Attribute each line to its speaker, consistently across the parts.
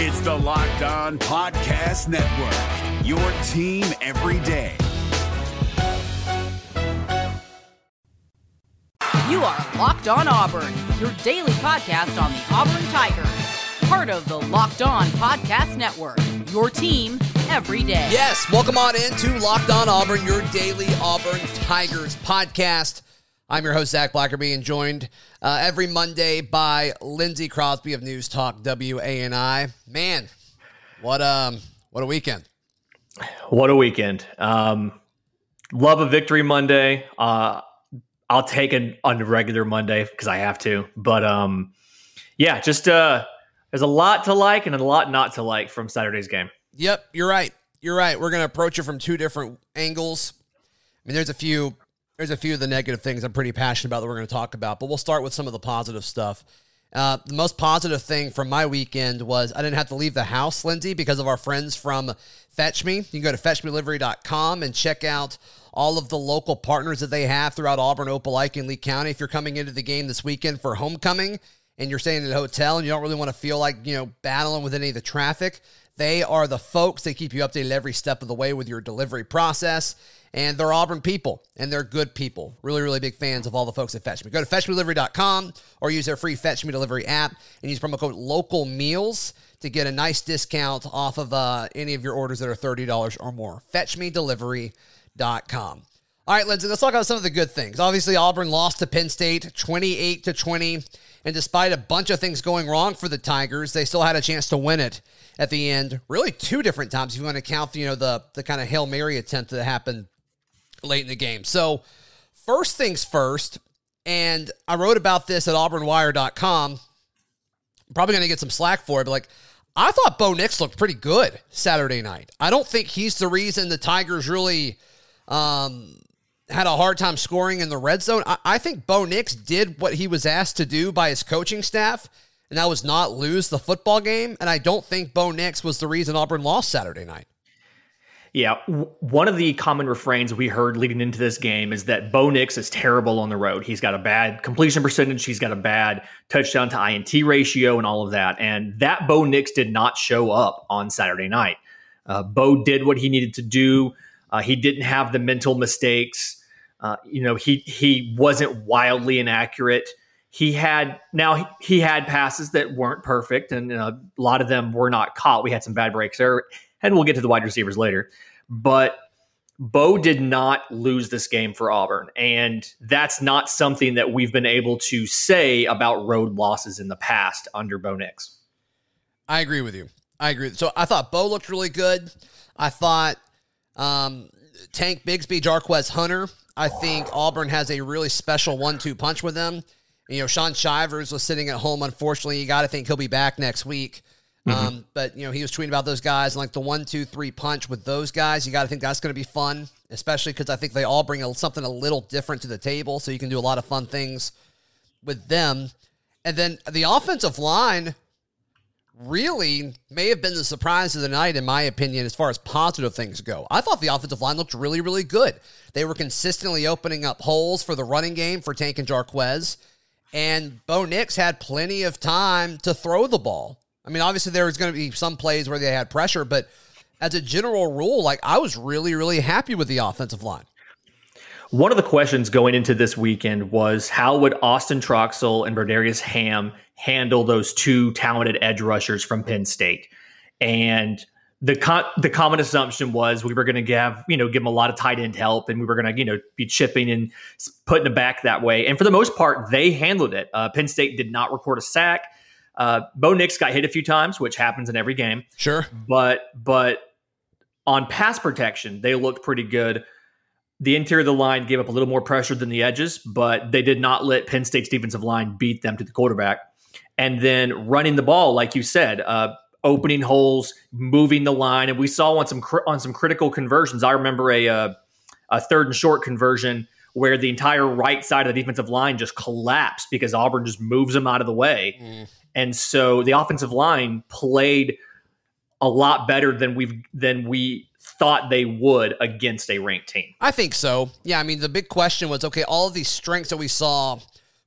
Speaker 1: It's the Locked On Podcast Network, your team every day.
Speaker 2: You are Locked On Auburn, your daily podcast on the Auburn Tigers. Part of the Locked On Podcast Network, your team every day.
Speaker 3: Yes, welcome on into Locked On Auburn, your daily Auburn Tigers podcast. I'm your host, Zac Blackerby, and joined uh, every Monday by Lindsay Crosby of News Talk WANI. Man, what um, what a weekend!
Speaker 4: What a weekend! Um, love a victory Monday. Uh, I'll take an on a regular Monday because I have to. But um, yeah, just uh, there's a lot to like and a lot not to like from Saturday's game.
Speaker 3: Yep, you're right. You're right. We're gonna approach it from two different angles. I mean, there's a few there's a few of the negative things I'm pretty passionate about that we're going to talk about, but we'll start with some of the positive stuff. Uh, the most positive thing from my weekend was I didn't have to leave the house, Lindsay, because of our friends from Fetch Me. You can go to fetchmedelivery.com and check out all of the local partners that they have throughout Auburn, Opelika, and Lee County. If you're coming into the game this weekend for homecoming and you're staying at a hotel and you don't really want to feel like, you know, battling with any of the traffic, they are the folks that keep you updated every step of the way with your delivery process and they're Auburn people and they're good people. Really, really big fans of all the folks at Fetch Me. Go to fetchmedelivery.com or use their free Fetch Me Delivery app and use promo code Local Meals to get a nice discount off of uh, any of your orders that are $30 or more. Fetchmedelivery.com. All right, Lindsay, let's talk about some of the good things. Obviously, Auburn lost to Penn State 28 to 20. And despite a bunch of things going wrong for the Tigers, they still had a chance to win it at the end. Really, two different times if you want to count, you know, the the kind of hail mary attempt that happened late in the game. So, first things first, and I wrote about this at auburnwire.com. I'm probably going to get some slack for it, but like, I thought Bo Nix looked pretty good Saturday night. I don't think he's the reason the Tigers really um, had a hard time scoring in the red zone. I, I think Bo Nix did what he was asked to do by his coaching staff, and that was not lose the football game. And I don't think Bo Nix was the reason Auburn lost Saturday night.
Speaker 4: Yeah, one of the common refrains we heard leading into this game is that Bo Nix is terrible on the road. He's got a bad completion percentage, he's got a bad touchdown to INT ratio, and all of that. And that Bo Nix did not show up on Saturday night. Uh, Bo did what he needed to do. Uh, he didn't have the mental mistakes. Uh, you know, he he wasn't wildly inaccurate. He had now he had passes that weren't perfect, and uh, a lot of them were not caught. We had some bad breaks there and we'll get to the wide receivers later. But Bo did not lose this game for Auburn. And that's not something that we've been able to say about road losses in the past under Bo Nix.
Speaker 3: I agree with you. I agree. So I thought Bo looked really good. I thought um, Tank Bigsby, Jarquez Hunter. I think Auburn has a really special one-two punch with them. You know, Shaun Shivers was sitting at home. Unfortunately, you got to think he'll be back next week. Mm-hmm. Um, but you know, he was tweeting about those guys and like the one, two, three punch with those guys. You got to think that's going to be fun, especially because I think they all bring a, something a little different to the table, so you can do a lot of fun things with them. And then the offensive line really may have been the surprise of the night, in my opinion, as far as positive things go. I thought the offensive line looked really, really good. They were consistently opening up holes for the running game for Tank and Jarquez. And Bo Nix had plenty of time to throw the ball. I mean, obviously there was going to be some plays where they had pressure, but as a general rule, like I was really, really happy with the offensive line.
Speaker 4: One of the questions going into this weekend was how would Austin Troxell and Brodarious Hamm handle those two talented edge rushers from Penn State? And the the common assumption was we were going to have you know give them a lot of tight end help, and we were going to you know be chipping and putting it back that way. And for the most part, they handled it. Uh, Penn State did not record a sack. Uh, Bo Nix got hit a few times, which happens in every game.
Speaker 3: Sure,
Speaker 4: but but on pass protection, they looked pretty good. The interior of the line gave up a little more pressure than the edges, but they did not let Penn State's defensive line beat them to the quarterback. And then running the ball, like you said, uh, opening holes, moving the line, and we saw on some cr- on some critical conversions. I remember a uh, a third and short conversion where the entire right side of the defensive line just collapsed because Auburn just moves them out of the way. Mm. And so the offensive line played a lot better than we've than we thought they would against a ranked team.
Speaker 3: I think so. Yeah, I mean the big question was okay, all of these strengths that we saw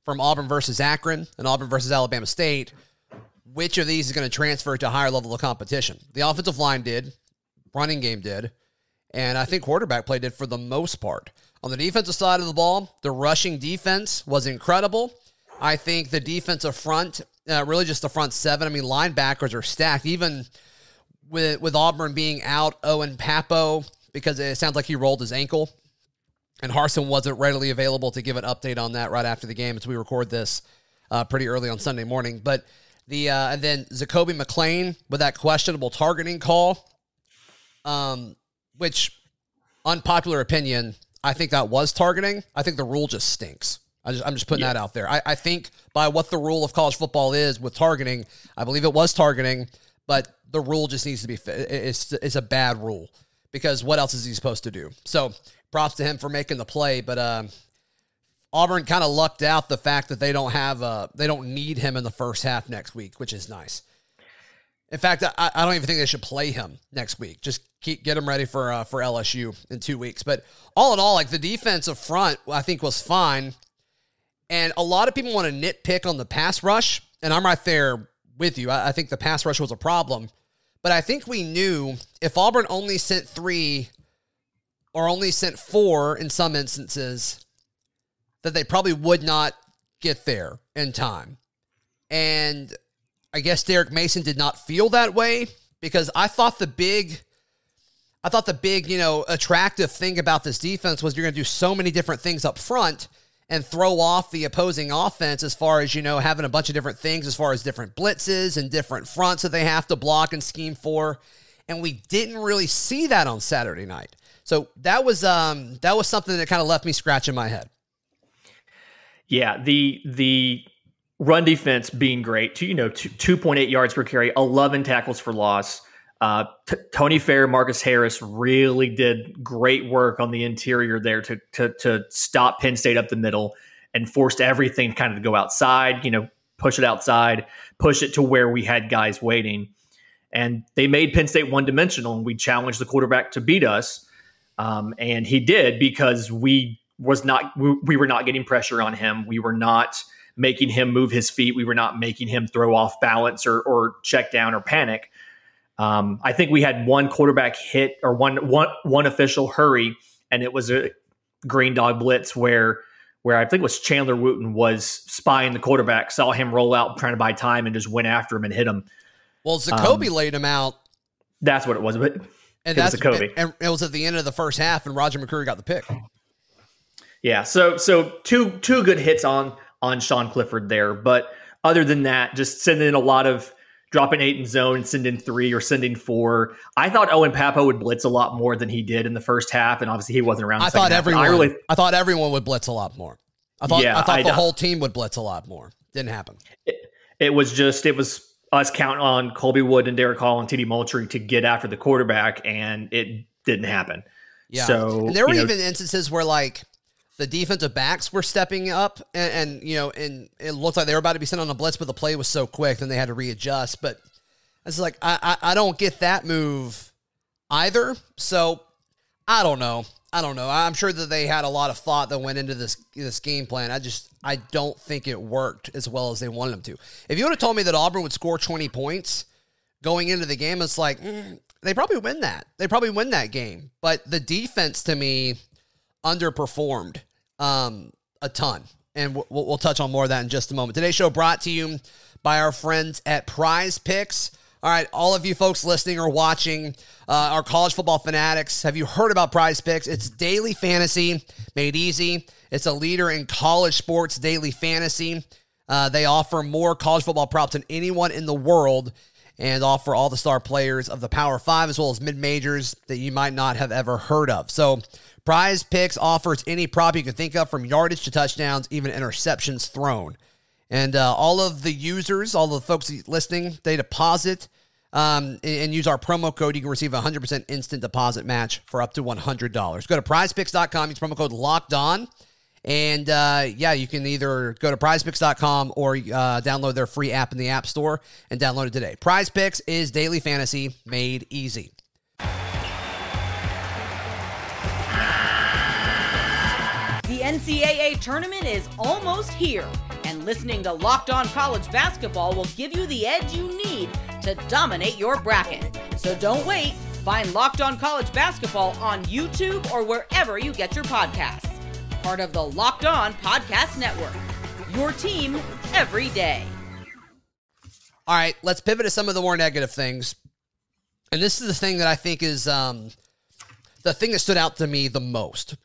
Speaker 3: from Auburn versus Akron and Auburn versus Alabama State, which of these is going to transfer to a higher level of competition. The offensive line did, running game did, and I think quarterback play did for the most part. On the defensive side of the ball, the rushing defense was incredible. I think the defensive front, uh, really just the front seven. I mean, linebackers are stacked. Even with with Auburn being out, Owen Pappoe because it sounds like he rolled his ankle, and Harsin wasn't readily available to give an update on that right after the game as we record this uh, pretty early on Sunday morning. But the uh, and then Zakoby McClain with that questionable targeting call, um, which unpopular opinion, I think that was targeting. I think the rule just stinks. I just, I'm just putting that out there. I, I think by what the rule of college football is with targeting, I believe it was targeting, but the rule just needs to be. It's it's a bad rule because what else is he supposed to do? So props to him for making the play, but uh, Auburn kind of lucked out the fact that they don't have uh they don't need him in the first half next week, which is nice. In fact, I, I don't even think they should play him next week. Just keep get him ready for uh, for LSU in two weeks. But all in all, like the defensive front, I think was fine. And a lot of people want to nitpick on the pass rush, and I'm right there with you. I, I think the pass rush was a problem, but I think we knew if Auburn only sent three or only sent four in some instances, that they probably would not get there in time. And I guess Derek Mason did not feel that way because I thought the big I thought the big, you know, attractive thing about this defense was you're going to do so many different things up front and throw off the opposing offense as far as, you know, having a bunch of different things as far as different blitzes and different fronts that they have to block and scheme for. And we didn't really see that on Saturday night. So that was um that was something that kind of left me scratching my head.
Speaker 4: Yeah, the the run defense being great, you know, two point eight yards per carry, eleven tackles for loss. Uh, T- Tony Fair, Marcus Harris really did great work on the interior there to, to to stop Penn State up the middle and forced everything kind of to go outside. You know, push it outside, push it to where we had guys waiting, and they made Penn State one dimensional. And we challenged the quarterback to beat us, um, and he did because we was not we, we were not getting pressure on him. We were not making him move his feet. We were not making him throw off balance or, or check down or panic. Um, I think we had one quarterback hit or one one one official hurry, and it was a green dog blitz where where I think it was Chandler Wooten was spying the quarterback, saw him roll out trying to buy time, and just went after him and hit him.
Speaker 3: Well, Zakoby um, laid him out.
Speaker 4: That's what it was, but
Speaker 3: and that's Zakoby. And it was at the end of the first half, and Roger McCreary got the pick.
Speaker 4: Yeah, so so two two good hits on on Sean Clifford there, but other than that, just sending in a lot of dropping eight in zone and sending three or sending four. I thought Owen Pappoe would blitz a lot more than he did in the first half, and obviously he wasn't around.
Speaker 3: I thought everyone. I, really, I thought everyone would blitz a lot more. I thought. Yeah, I thought I, the whole team would blitz a lot more. Didn't happen.
Speaker 4: It, it was just it was us counting on Colby Wooden and Derick Hall and TD Moultry to get after the quarterback, and it didn't happen. Yeah. So
Speaker 3: and there were even instances where like the defensive backs were stepping up and, and, you know and it looked like they were about to be sent on a blitz but the play was so quick then they had to readjust. But it's like I, I, I don't get that move either. So i don't know. I don't know. I'm sure that they had a lot of thought that went into this this game plan. I just i don't think it worked as well as they wanted them to. If you would have told me that auburn would score 20 points going into the game it's like mm, they probably win that. They probably win that game. But the defense to me underperformed um, a ton. And we'll, we'll touch on more of that in just a moment. Today's show brought to you by our friends at Prize Picks. All right, all of you folks listening or watching, uh, our college football fanatics, have you heard about Prize Picks? It's daily fantasy made easy. It's a leader in college sports daily fantasy. Uh, they offer more college football props than anyone in the world and offer all the star players of the Power Five as well as mid majors that you might not have ever heard of. So, Prize Picks offers any prop you can think of from yardage to touchdowns, even interceptions thrown. And uh, all of the users, all the folks listening, they deposit um, and use our promo code. You can receive a 100% instant deposit match for up to $100. Go to prizepicks.com, use promo code locked on. And uh, yeah, you can either go to prizepicks.com or uh, download their free app in the App Store and download it today. Prize Picks is daily fantasy made easy.
Speaker 2: NCAA tournament is almost here and listening to Locked On College Basketball will give you the edge you need to dominate your bracket. So don't wait. Find Locked On College Basketball on YouTube or wherever you get your podcasts. Part of the Locked On Podcast Network. Your team every day.
Speaker 3: All right, let's pivot to some of the more negative things. And this is the thing that I think is um, the thing that stood out to me the most.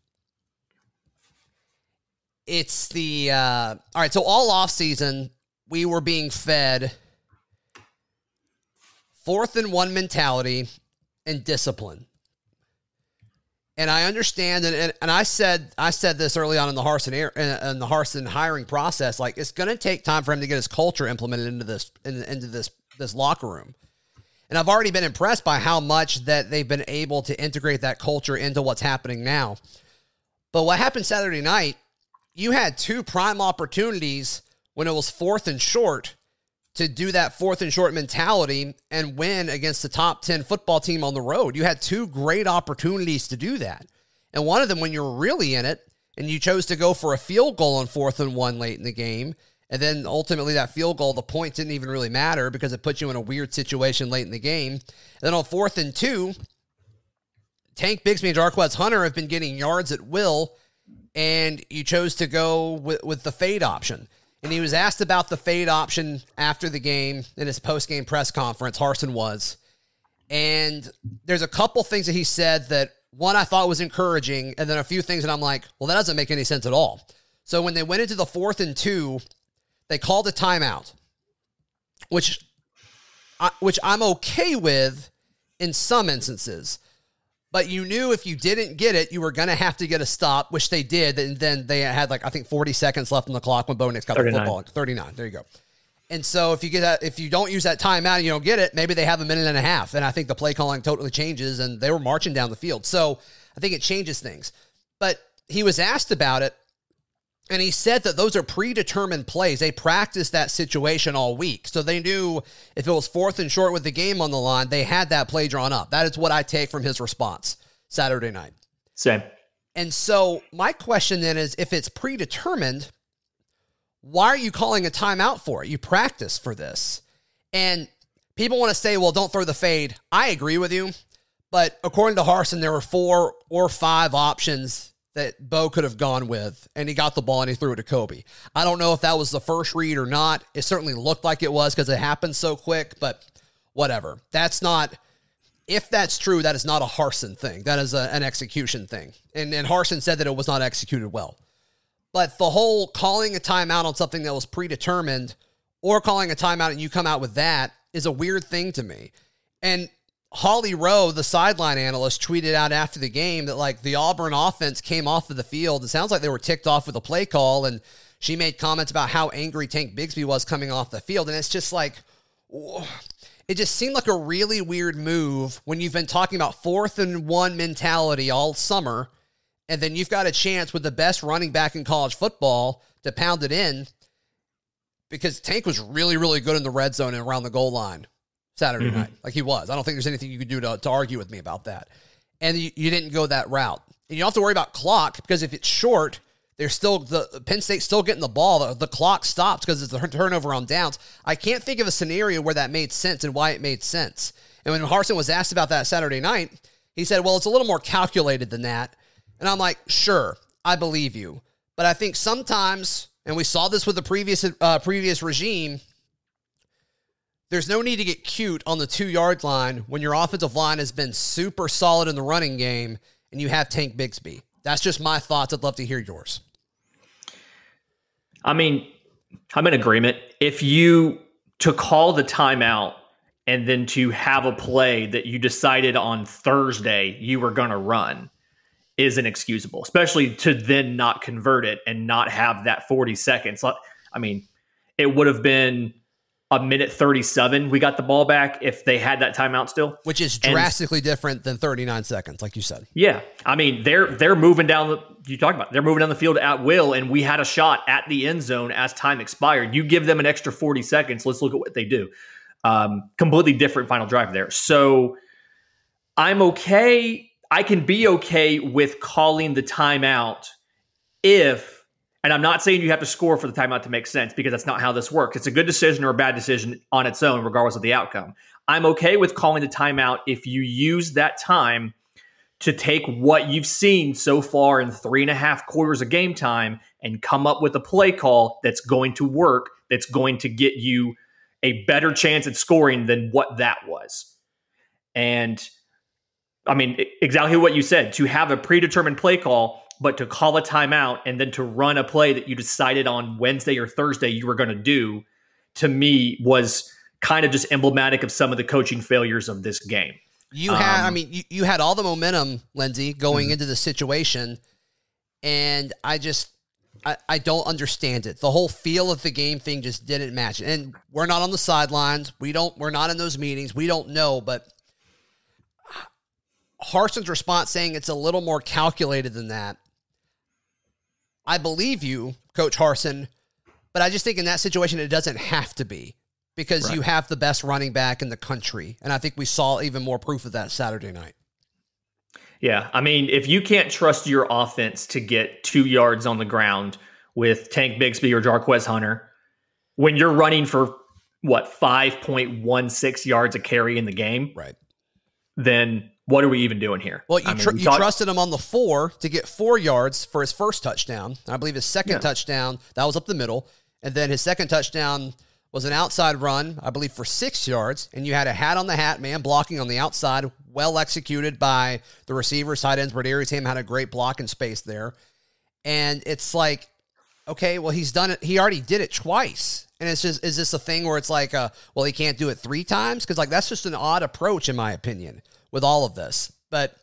Speaker 3: It's the uh, all right. So all off season, we were being fed fourth and one mentality and discipline. And I understand, and, and, and I said I said this early on in the Harsin in the Harsin hiring process. Like it's going to take time for him to get his culture implemented into this into this this locker room. And I've already been impressed by how much that they've been able to integrate that culture into what's happening now. But what happened Saturday night, you had two prime opportunities when it was fourth and short to do that fourth and short mentality and win against the top 10 football team on the road. You had two great opportunities to do that. And one of them, when you're really in it, and you chose to go for a field goal on fourth and one late in the game. And then ultimately, that field goal, the point didn't even really matter because it put you in a weird situation late in the game. And then on fourth and two, Tank Bigsby and Jarquez Hunter have been getting yards at will, and you chose to go with, with the fade option. And he was asked about the fade option after the game in his post game press conference. Harsin was. And there's a couple things that he said that one I thought was encouraging, and then a few things that I'm like, well, that doesn't make any sense at all. So when they went into the fourth and two, they called a timeout, which, I, which I'm okay with in some instances. But you knew if you didn't get it, you were going to have to get a stop, which they did. And then they had like, I think 40 seconds left on the clock when Bo Nix got 39. the football. 39. There you go. And so if you get that, if you don't use that timeout and you don't get it, maybe they have a minute and a half. And I think the play calling totally changes and they were marching down the field. So I think it changes things. But he was asked about it and he said that those are predetermined plays. They practiced that situation all week. So they knew if it was fourth and short with the game on the line, they had that play drawn up. That is what I take from his response Saturday night.
Speaker 4: Same.
Speaker 3: And so my question then is if it's predetermined, why are you calling a timeout for it? You practice for this. And people want to say, well, don't throw the fade. I agree with you. But according to Harsin, there were four or five options that Bo could have gone with, and he got the ball and he threw it to Kobe. I don't know if that was the first read or not. It certainly looked like it was because it happened so quick, but whatever. That's not, if that's true, that is not a Harsin thing. That is a, an execution thing. And, and Harsin said that it was not executed well. But the whole calling a timeout on something that was predetermined or calling a timeout and you come out with that is a weird thing to me. And Holly Rowe, the sideline analyst, tweeted out after the game that like the Auburn offense came off of the field. It sounds like they were ticked off with a play call, and she made comments about how angry Tank Bigsby was coming off the field. And it's just like, it just seemed like a really weird move when you've been talking about fourth and one mentality all summer, and then you've got a chance with the best running back in college football to pound it in because Tank was really, really good in the red zone and around the goal line Saturday mm-hmm. night, like he was. I don't think there's anything you could do to, to argue with me about that. And you, you didn't go that route. And you don't have to worry about clock because if it's short, they're still the Penn State's still getting the ball. The, the clock stops because it's a turnover on downs. I can't think of a scenario where that made sense and why it made sense. And when Harsin was asked about that Saturday night, he said, "Well, it's a little more calculated than that." And I'm like, "Sure, I believe you." But I think sometimes, and we saw this with the previous uh, previous regime, there's no need to get cute on the two yard line when your offensive line has been super solid in the running game and you have Tank Bigsby. That's just my thoughts. I'd love to hear yours.
Speaker 4: I mean, I'm in agreement. If you to call the timeout and then to have a play that you decided on Thursday you were going to run is inexcusable, especially to then not convert it and not have that 40 seconds. I mean, it would have been a minute 37 we got the ball back if they had that timeout still.
Speaker 3: Which is drastically and, different than 39 seconds like you said.
Speaker 4: Yeah i mean they're they're moving down the you talk about they're moving down the field at will and we had a shot at the end zone as time expired. You give them an extra 40 seconds let's look at what they do. Um, completely different final drive there. So i'm okay i can be okay with calling the timeout if And I'm not saying you have to score for the timeout to make sense because that's not how this works. It's a good decision or a bad decision on its own, regardless of the outcome. I'm okay with calling the timeout if you use that time to take what you've seen so far in three and a half quarters of game time and come up with a play call that's going to work, that's going to get you a better chance at scoring than what that was. And I mean, exactly what you said to have a predetermined play call but to call a timeout and then to run a play that you decided on Wednesday or Thursday you were going to do, to me was kind of just emblematic of some of the coaching failures of this game.
Speaker 3: You had, um, I mean, you, you had all the momentum, Lindsay, going mm-hmm. into the situation, and I just, I, I don't understand it. The whole feel of the game thing just didn't match. And we're not on the sidelines. We don't. We're not in those meetings. We don't know. But Harsin's response saying it's a little more calculated than that. I believe you, Coach Harsin, but I just think in that situation it doesn't have to be because right. you have the best running back in the country. And I think we saw even more proof of that Saturday night.
Speaker 4: Yeah. I mean, if you can't trust your offense to get two yards on the ground with Tank Bigsby or Jarquez Hunter, when you're running for what, 5.16 yards a carry in the game,
Speaker 3: right?
Speaker 4: Then what are we even doing here?
Speaker 3: Well, you, tr- mean, you trusted him on the four to get four yards for his first touchdown. I believe his second yeah. touchdown, that was up the middle. And then his second touchdown was an outside run, I believe, for six yards. And you had a hat on the hat man blocking on the outside, well executed by the receiver. Side ends, where Darius Hamm had a great block in space there. And it's like, okay, well, he's done it. He already did it twice. And it's just, is this a thing where it's like, uh, well, he can't do it three times? Because, like, that's just an odd approach, in my opinion with all of this. But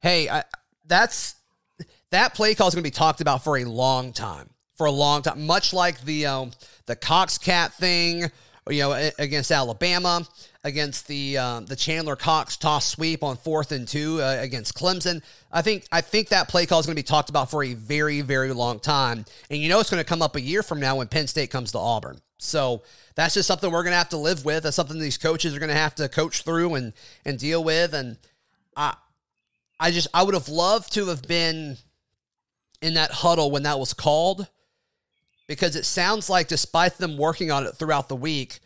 Speaker 3: hey, I, that's that play call is going to be talked about for a long time. For a long time, much like the um, the Cox Cat thing, you know, against Alabama, against the um, the Chandler Cox toss sweep on fourth and two uh, against Clemson. I think I think that play call is going to be talked about for a very very long time, and you know it's going to come up a year from now when Penn State comes to Auburn. So that's just something we're going to have to live with. That's something these coaches are going to have to coach through and and deal with. And I, I just I would have loved to have been in that huddle when that was called, because it sounds like despite them working on it throughout the week,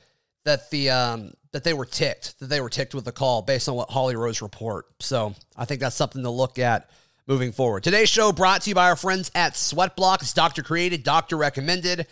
Speaker 3: that the um, that they were ticked, that they were ticked with the call based on what Holly Rowe's report. So I think that's something to look at moving forward. Today's show brought to you by our friends at Sweatblock. It's doctor created, doctor recommended.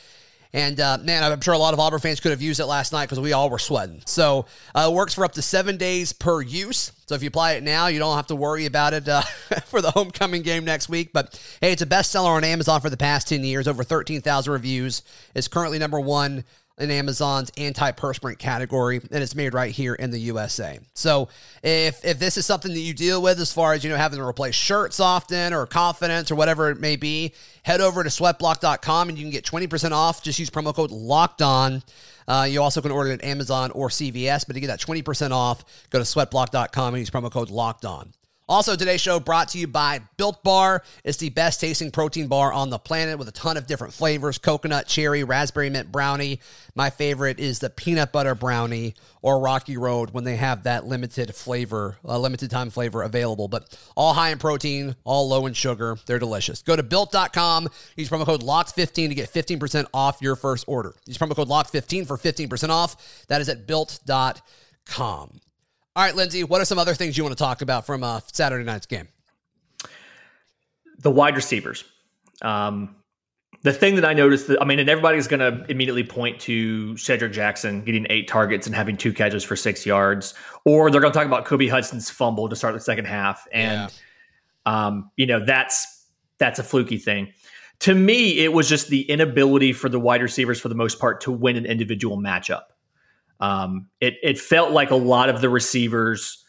Speaker 3: And uh, man, I'm sure a lot of Auburn fans could have used it last night because we all were sweating. So uh, it works for up to seven days per use. So if you apply it now, you don't have to worry about it uh, for the homecoming game next week. But hey, it's a bestseller on Amazon for the past 10 years, over 13,000 reviews. It's currently number one in Amazon's antiperspirant category, and it's made right here in the USA. So if if this is something that you deal with as far as you know having to replace shirts often or confidence or whatever it may be, head over to sweatblock.com and you can get 20% off. Just use promo code locked on. Uh, you also can order it at Amazon or CVS, but to get that 20% off, go to sweatblock.com and use promo code locked on. Also, today's show brought to you by Built Bar. It's the best tasting protein bar on the planet with a ton of different flavors coconut, cherry, raspberry mint brownie. My favorite is the peanut butter brownie or Rocky Road when they have that limited flavor, uh, limited time flavor available. But all high in protein, all low in sugar. They're delicious. Go to built.com, use promo code LOCKED15 to get 15% off your first order. Use promo code LOCKED15 for 15% off. That is at built.com. All right, Lindsay, what are some other things you want to talk about from uh, Saturday night's game?
Speaker 4: The wide receivers. Um, the thing that I noticed, that, I mean, and everybody's going to immediately point to Shedrick Jackson getting eight targets and having two catches for six yards, or they're going to talk about Kobe Hudson's fumble to start the second half, and yeah. um, you know that's that's a fluky thing. To me, it was just the inability for the wide receivers, for the most part, to win an individual matchup. Um, it it felt like a lot of the receivers,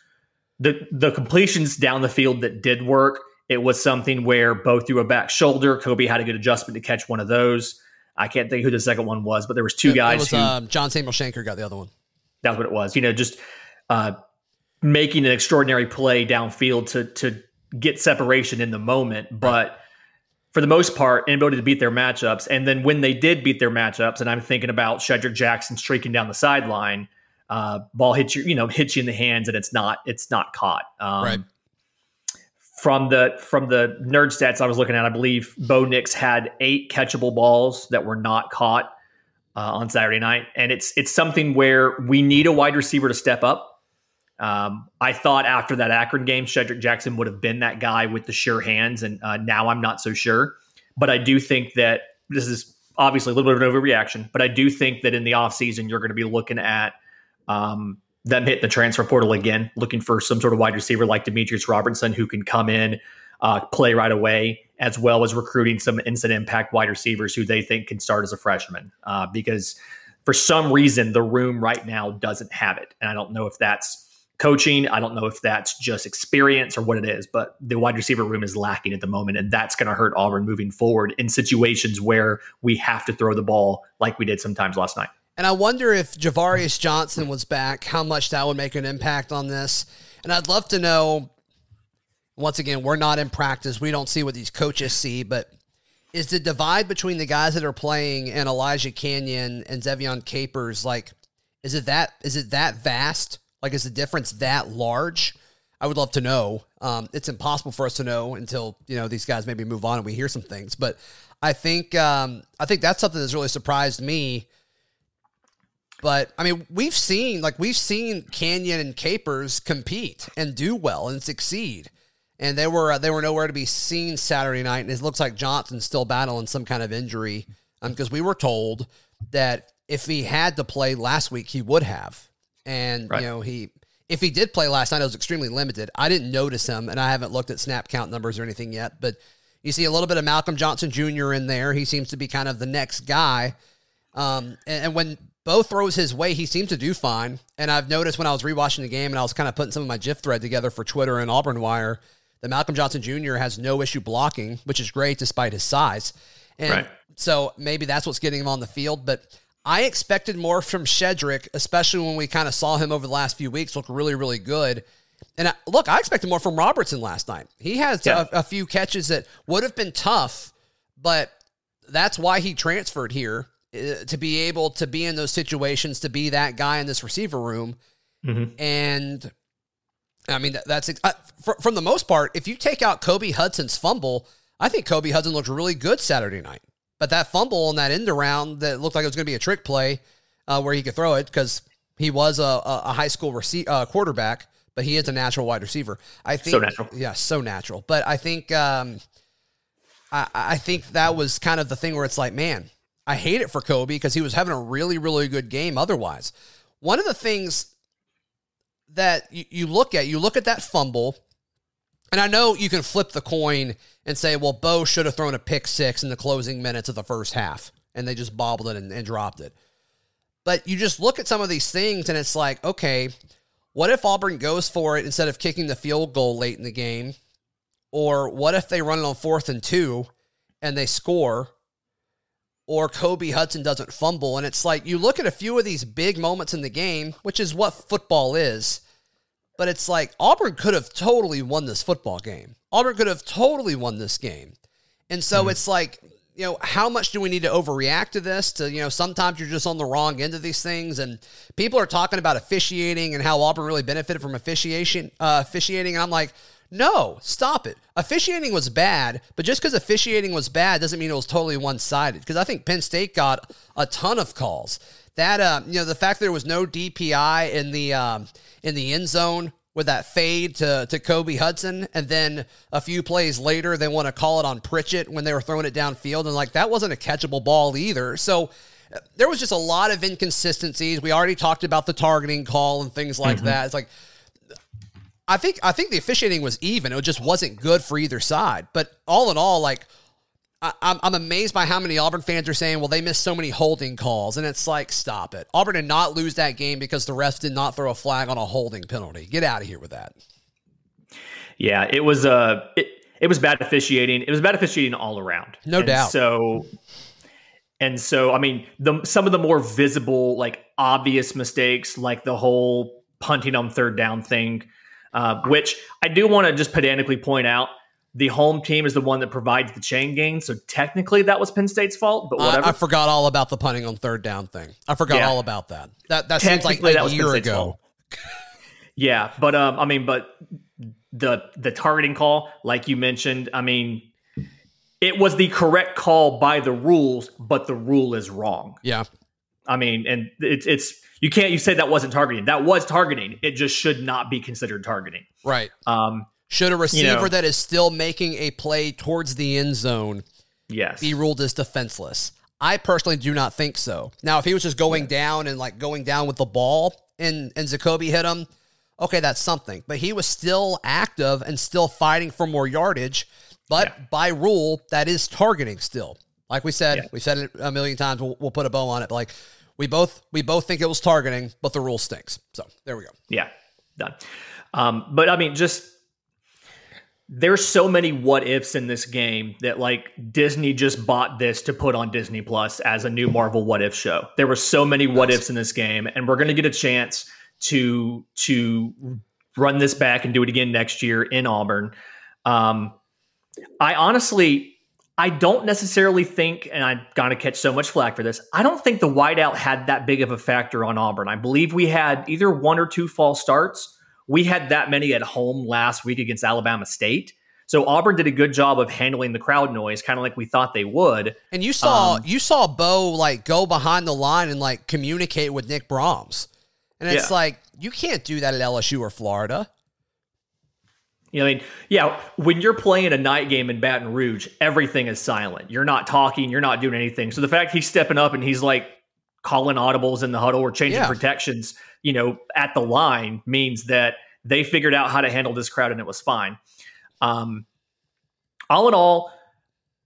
Speaker 4: the the completions down the field that did work. It was something where both threw a back shoulder. Kobe had a good adjustment to catch one of those. I can't think who the second one was, but there was two guys. Was, who,
Speaker 3: um, John Samuel Shenker got the other one.
Speaker 4: That's what it was. You know, just uh, making an extraordinary play downfield to to get separation in the moment, but for the most part, inability to beat their matchups. And then when they did beat their matchups, and I'm thinking about Shedrick Jackson streaking down the sideline, uh, ball hits you, you know, hits you in the hands, and it's not it's not caught. Um, right. from the from the nerd stats I was looking at, I believe Bo Nix had eight catchable balls that were not caught uh, on Saturday night, and it's it's something where we need a wide receiver to step up. Um, I thought after that Akron game, Shedrick Jackson would have been that guy with the sure hands, and uh, now I'm not so sure. But I do think that this is obviously a little bit of an overreaction, but I do think that in the offseason, you're going to be looking at um, them hit the transfer portal again, looking for some sort of wide receiver like Demetrius Robertson who can come in, uh, play right away, as well as recruiting some instant impact wide receivers who they think can start as a freshman. Uh, because for some reason, the room right now doesn't have it. And I don't know if that's coaching. I don't know if that's just experience or what it is, but the wide receiver room is lacking at the moment. And that's going to hurt Auburn moving forward in situations where we have to throw the ball like we did sometimes last night.
Speaker 3: And I wonder if Ja'Varrius Johnson was back, how much that would make an impact on this. And I'd love to know. Once again, we're not in practice. We don't see what these coaches see, but is the divide between the guys that are playing and Elijah Canion and Ze'Vian Capers like is it that is it that vast? Like is the difference that large? I would love to know. Um, it's impossible for us to know until you know these guys maybe move on and we hear some things. But I think um, I think that's something that's really surprised me but I mean, we've seen like we've seen Canion and Capers compete and do well and succeed, and they were uh, they were nowhere to be seen Saturday night. And it looks like Johnson's still battling some kind of injury because um, we were told that if he had to play last week, he would have, and right. you know he if he did play last night, it was extremely limited. I didn't notice him, and I haven't looked at snap count numbers or anything yet, but. You see a little bit of Malcolm Johnson Jr. in there. He seems to be kind of the next guy. Um, and, and, when Bo throws his way. He seems to do fine. And I've noticed when I was rewatching the game and I was kind of putting some of my GIF thread together for Twitter and Auburn Wire that Malcolm Johnson Jr. has no issue blocking, which is great despite his size. And right. so maybe that's what's getting him on the field. But I expected more from Shedrick, especially when we kind of saw him over the last few weeks look really, really good. And I, look, I expected more from Robertson last night. He has yeah. a, a few catches that would have been tough, but that's why he transferred here uh, to be able to be in those situations, to be that guy in this receiver room. Mm-hmm. And I mean, that's uh, for, from the most part, if you take out Kobe Hudson's fumble, I think Kobe Hudson looked really good Saturday night. But that fumble on that end around that looked like it was going to be a trick play uh, where he could throw it because he was a, a high school rece- uh, quarterback, but he is a natural wide receiver. I think
Speaker 4: so natural.
Speaker 3: Yeah, so natural. But I think um, I, I think that was kind of the thing where it's like, man, I hate it for Kobe because he was having a really, really good game otherwise. One of the things that you, you look at, you look at that fumble, and I know you can flip the coin and say, well, Bo should have thrown a pick six in the closing minutes of the first half, and they just bobbled it and, and dropped it. But you just look at some of these things, and it's like, okay, what if Auburn goes for it instead of kicking the field goal late in the game? Or what if they run it on fourth and two and they score or Kobe Hudson doesn't fumble. And it's like you look at a few of these big moments in the game, which is what football is. But it's like Auburn could have totally won this football game. Auburn could have totally won this game. And so mm-hmm. it's like, you know, how much do we need to overreact to this? To, you know, sometimes you're just on the wrong end of these things. And people are talking about officiating and how Auburn really benefited from officiation, uh, officiating. And I'm like, no, stop it. Officiating was bad, but just because officiating was bad doesn't mean it was totally one sided. Because I think Penn State got a ton of calls. That uh, you know, the fact that there was no DPI in the um, in the end zone with that fade to to Kobe Hudson, and then a few plays later they want to call it on Pritchett when they were throwing it downfield, and like that wasn't a catchable ball either. So uh, there was just a lot of inconsistencies. We already talked about the targeting call and things like mm-hmm. that. It's like I think I think the officiating was even. It just wasn't good for either side. But all in all, like I, am I'm amazed by how many Auburn fans are saying, "Well, they missed so many holding calls," and it's like, stop it. Auburn did not lose that game because the refs did not throw a flag on a holding penalty. Get out of here with that.
Speaker 4: Yeah, it was uh it, it was bad officiating. It was bad officiating all around.
Speaker 3: No
Speaker 4: and
Speaker 3: doubt.
Speaker 4: So and so I mean, the some of the more visible, like obvious mistakes, like the whole punting on third down thing uh, which I do want to just pedantically point out. The home team is the one that provides the chain gain, so technically that was Penn State's fault. But whatever.
Speaker 3: I, I forgot all about the punting on third down thing. I forgot yeah. all about that. That that seems like a year ago.
Speaker 4: yeah, but um, I mean, but the the targeting call, like you mentioned, I mean, it was the correct call by the rules, but the rule is wrong.
Speaker 3: Yeah.
Speaker 4: I mean, and it's it's you can't you say that wasn't targeting. That was targeting. It just should not be considered targeting.
Speaker 3: Right.
Speaker 4: Um,
Speaker 3: Should a receiver
Speaker 4: know-
Speaker 3: that is still making a play towards the end zone
Speaker 4: yes.
Speaker 3: be ruled as defenseless? I personally do not think so. Now, if he was just going down and like going down with the ball and and Zakoby hit him, okay, that's something. But he was still active and still fighting for more yardage. But
Speaker 4: Yeah.
Speaker 3: by rule, that is targeting still. Like we said,
Speaker 4: Yeah.
Speaker 3: we said it a million times. We'll, we'll put a bow on it. But like we both we both think it was targeting, but the rule stinks. So there we go.
Speaker 4: Yeah, done. Um, but I mean, just there's so many what ifs in this game that like Disney just bought this to put on Disney Plus as a new Marvel what if show. There were so many what ifs in this game, and we're going to get a chance to to run this back and do it again next year in Auburn. Um, I honestly, I don't necessarily think, and I'm going to catch so much flack for this. I don't think the whiteout had that big of a factor on Auburn. I believe we had either one or two false starts. We had that many at home last week against Alabama State. So Auburn did a good job of handling the crowd noise, kind of like we thought they would.
Speaker 3: And you saw
Speaker 4: Um,
Speaker 3: you saw Bo like go behind the line and like communicate with Nick Brahms. And it's
Speaker 4: Yeah.
Speaker 3: like you can't do that at LSU or Florida.
Speaker 4: You know, I mean, yeah, when you're playing a night game in Baton Rouge, everything is silent. You're not talking, you're not doing anything. So the fact he's stepping up and he's like calling audibles in the huddle or changing
Speaker 3: Yeah.
Speaker 4: protections, you know, at the line means that they figured out how to handle this crowd and it was fine. Um, all in all,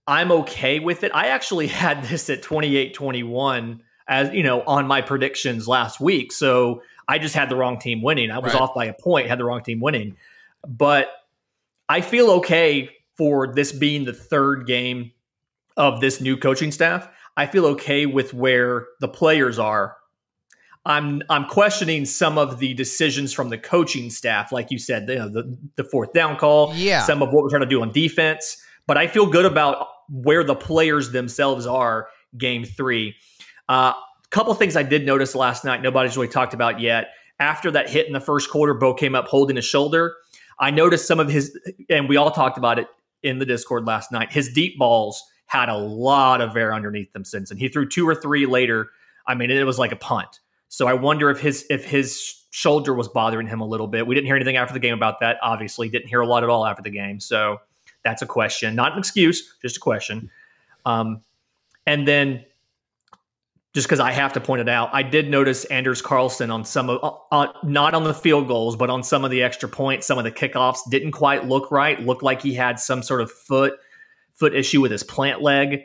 Speaker 4: I'm okay with it. I actually had this at 28 21 as, you know, on my predictions last week. So I just had the wrong team winning. I was
Speaker 3: Right.
Speaker 4: off by a point, had the wrong team winning. But I feel okay for this being the third game of this new coaching staff. I feel okay with where the players are. I'm I'm questioning some of the decisions from the coaching staff, like you said, you know, the the fourth down call,
Speaker 3: Yeah.
Speaker 4: some of what we're trying to do on defense. But I feel good about where the players themselves are. Game three. A uh, couple things I did notice last night. Nobody's really talked about yet. After that hit in the first quarter, Bo came up holding his shoulder. I noticed some of his, and we all talked about it in the Discord last night. His deep balls had a lot of air underneath them since, and he threw two or three later. I mean, it was like a punt. So I wonder if his if his shoulder was bothering him a little bit. We didn't hear anything after the game about that. Obviously, didn't hear a lot at all after the game. So that's a question, not an excuse, just a question. Um, and then just because I have to point it out, I did notice Anders Carlson on some of, uh, uh, not on the field goals, but on some of the extra points, some of the kickoffs didn't quite look right. Looked like he had some sort of foot foot issue with his plant leg.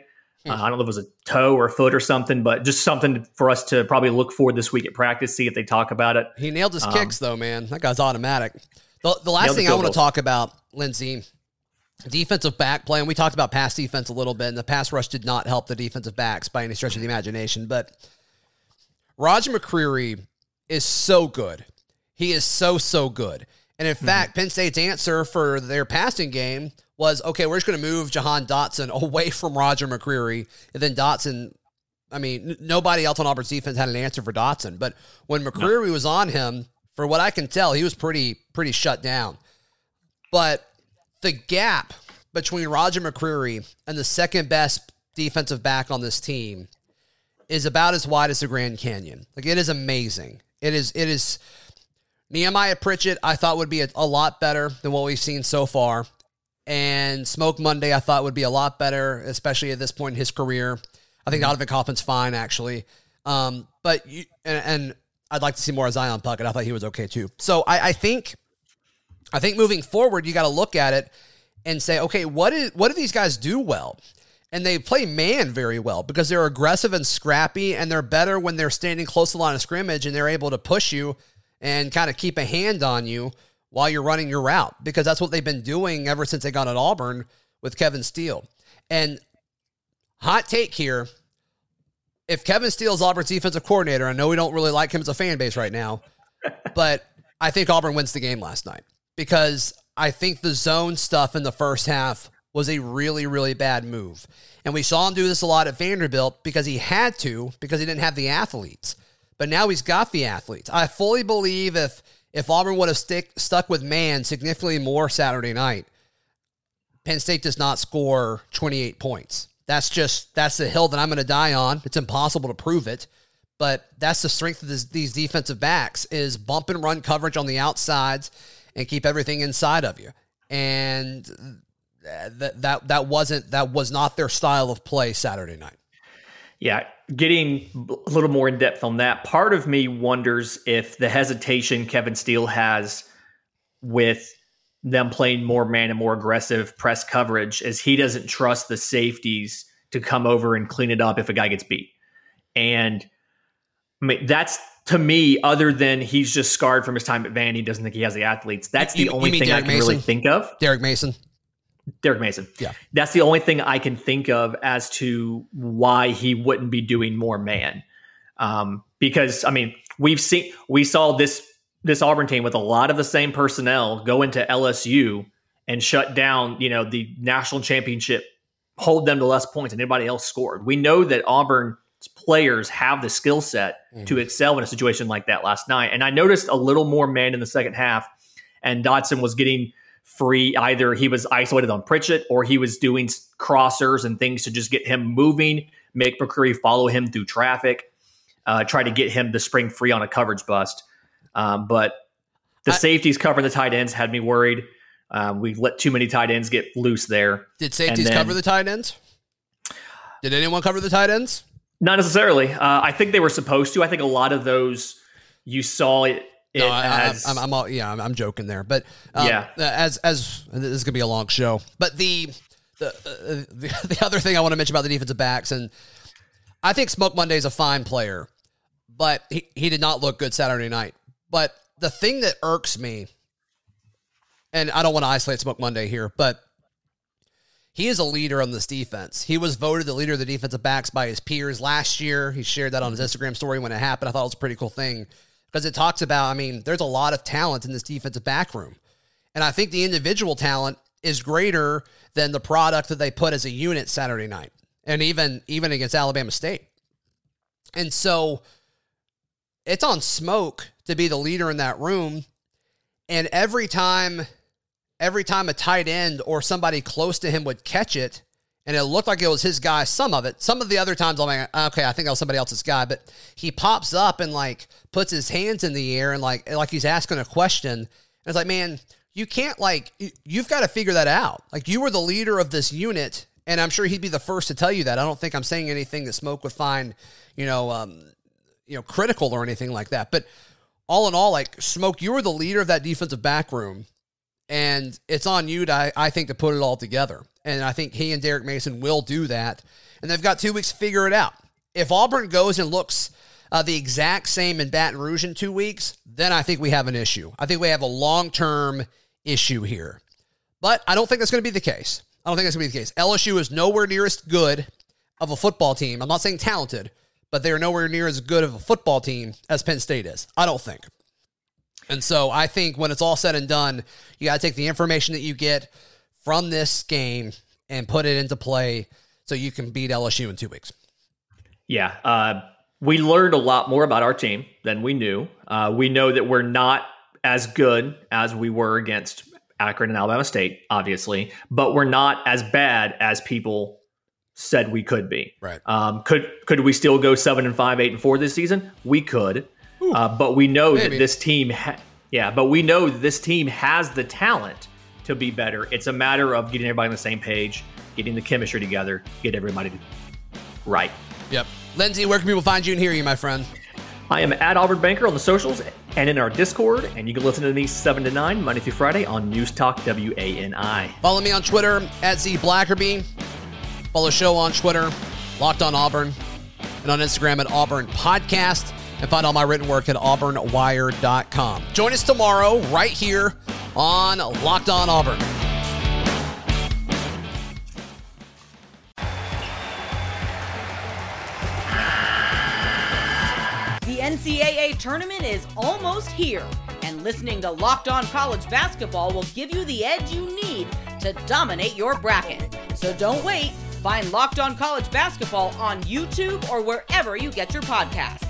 Speaker 4: Uh, I don't know if it was a toe or foot or something, but just something for us to probably look for this week at practice, see if they talk about it.
Speaker 3: He nailed his
Speaker 4: Um,
Speaker 3: kicks though, man. That guy's automatic. The, the last thing I want to talk about, Lindsay, defensive back play. And we talked about pass defense a little bit, and the pass rush did not help the defensive backs by any stretch of the imagination. But Roger McCreary is so good. He is so, so good. And in mm-hmm. fact, Penn State's answer for their passing game was okay, we're just going to move Jahan Dotson away from Roger McCreary. And then Dotson, I mean, n- nobody else on Auburn's defense had an answer for Dotson. But when McCreary was on him, for what I can tell, he was pretty, pretty shut down. But the gap between Roger McCreary and the second best defensive back on this team is about as wide as the Grand Canyon. Like it is amazing. It is it is Nehemiah Pritchett I thought would be a, a lot better than what we've seen so far. And Smoke Monday I thought would be a lot better, especially at this point in his career. I think Donovan Kaufman's fine actually. Um, but you and, and I'd like to see more of Zion Puckett. I thought he was okay too. So I, I think I think moving forward, you got to look at it and say, okay, what is what do these guys do well? And they play man very well because they're aggressive and scrappy, and they're better when they're standing close to the line of scrimmage and they're able to push you and kind of keep a hand on you while you're running your route because that's what they've been doing ever since they got at Auburn with Kevin Steele. And hot take here. If Kevin Steele's Auburn's defensive coordinator, I know we don't really like him as a fan base right now, but I think Auburn wins the game last night because I think the zone stuff in the first half was a really, really bad move. And we saw him do this a lot at Vanderbilt because he had to, because he didn't have the athletes. But now he's got the athletes. I fully believe if If Auburn would have stick, stuck with man significantly more Saturday night, Penn State does not score 28 points. That's just that's the hill that I'm going to die on. It's impossible to prove it, but that's the strength of this, these defensive backs is bump and run coverage on the outsides and keep everything inside of you. And that that that wasn't that was not their style of play Saturday night.
Speaker 4: Yeah, getting a little more in depth on that. Part of me wonders if the hesitation Kevin Steele has with them playing more man and more aggressive press coverage is he doesn't trust the safeties to come over and clean it up if a guy gets beat. And I mean, that's to me, other than he's just scarred from his time at Vandy, doesn't think he has the athletes. That's the
Speaker 3: You-
Speaker 4: only thing I
Speaker 3: Derek
Speaker 4: can really think of.
Speaker 3: Derek Mason.
Speaker 4: Derek Mason.
Speaker 3: Yeah.
Speaker 4: That's the only thing I can think of as to why he wouldn't be doing more man. Um, because I mean, we've seen we saw this this Auburn team with a lot of the same personnel go into LSU and shut down, you know, the national championship, hold them to less points than anybody else scored. We know that Auburn's players have the skill set to excel in a situation like that last night. And I noticed a little more man in the second half, and Dotson was getting free. Either he was isolated on Pritchett or he was doing crossers and things to just get him moving, make McCreary follow him through traffic, uh, try to get him to spring free on a coverage bust. Um, but the
Speaker 3: I-
Speaker 4: safeties covering the tight ends had me worried. Um, we let too many tight ends get loose there.
Speaker 3: Did safeties
Speaker 4: then-
Speaker 3: cover the tight ends? Did anyone cover the tight ends?
Speaker 4: Not necessarily. Uh, I think they were supposed to. I think a lot of those you saw it, it
Speaker 3: No, I, I,
Speaker 4: as
Speaker 3: I'm, I'm, all, yeah, I'm, I'm joking there, but um,
Speaker 4: Yeah.
Speaker 3: as as this is gonna be a long show, but the the, uh, the the other thing I want to mention about the defensive backs, and I think Smoke Monday is a fine player, but he, he did not look good Saturday night. But the thing that irks me, and I don't want to isolate Smoke Monday here, but he is a leader on this defense. He was voted the leader of the defensive backs by his peers last year. He shared that on his Instagram story when it happened. I thought it was a pretty cool thing because it talks about, I mean, there's a lot of talent in this defensive back room. And I think the individual talent is greater than the product that they put as a unit Saturday night and even even against Alabama State. And so it's on smoke to be the leader in that room. And every time every time a tight end or somebody close to him would catch it, and it looked like it was his guy, some of it, some of the other times I'm like, okay, I think that was somebody else's guy, but he pops up and like puts his hands in the air and like like he's asking a question. And it's like, man, you can't like you- you've got to figure that out. Like you were the leader of this unit, and I'm sure he'd be the first to tell you that. I don't think I'm saying anything that Smoke would find, you know, um, you know, critical or anything like that. But all in all, like Smoke, you were the leader of that defensive back room, and it's on you to, I, think, to put it all together. And I think he and Derek Mason will do that, and they've got two weeks to figure it out. If Auburn goes and looks uh, the exact same in Baton Rouge in two weeks, then I think we have an issue. I think we have a long term issue here. But I don't think that's going to be the case. I don't think that's going to be the case. LSU is nowhere near as good of a football team. I'm not saying talented, but they are nowhere near as good of a football team as Penn State is. I don't think. And so I think when it's all said and done, you got to take the information that you get from this game and put it into play so you can beat LSU in two weeks.
Speaker 4: Yeah, uh, we learned a lot more about our team than we knew. Uh, we know that we're not as good as we were against Akron and Alabama State, obviously, but we're not as bad as people said we could be.
Speaker 3: Right.
Speaker 4: Um, could could we still go seven and five, eight and four this season? We could, uh, but we know
Speaker 3: Maybe.
Speaker 4: that this team, ha- yeah, but we know that this team has the talent to be better. It's a matter of getting everybody on the same page, getting the chemistry together, get everybody right.
Speaker 3: Yep. Lindsay, where can people find you and hear you, my friend?
Speaker 4: I am at Auburn Banker on the socials and in our Discord, and you can listen to me 7 to 9, Monday through Friday on News Talk WANI.
Speaker 3: Follow me on Twitter at Z Blackerby. Follow the show on Twitter, Locked on Auburn, and on Instagram at Auburn Podcast. And find all my written work at auburnwire.com. Join us tomorrow right here on Locked on Auburn.
Speaker 2: The NCAA tournament is almost here, and listening to Locked On College Basketball will give you the edge you need to dominate your bracket. So don't wait. Find Locked On College Basketball on YouTube or wherever you get your podcasts.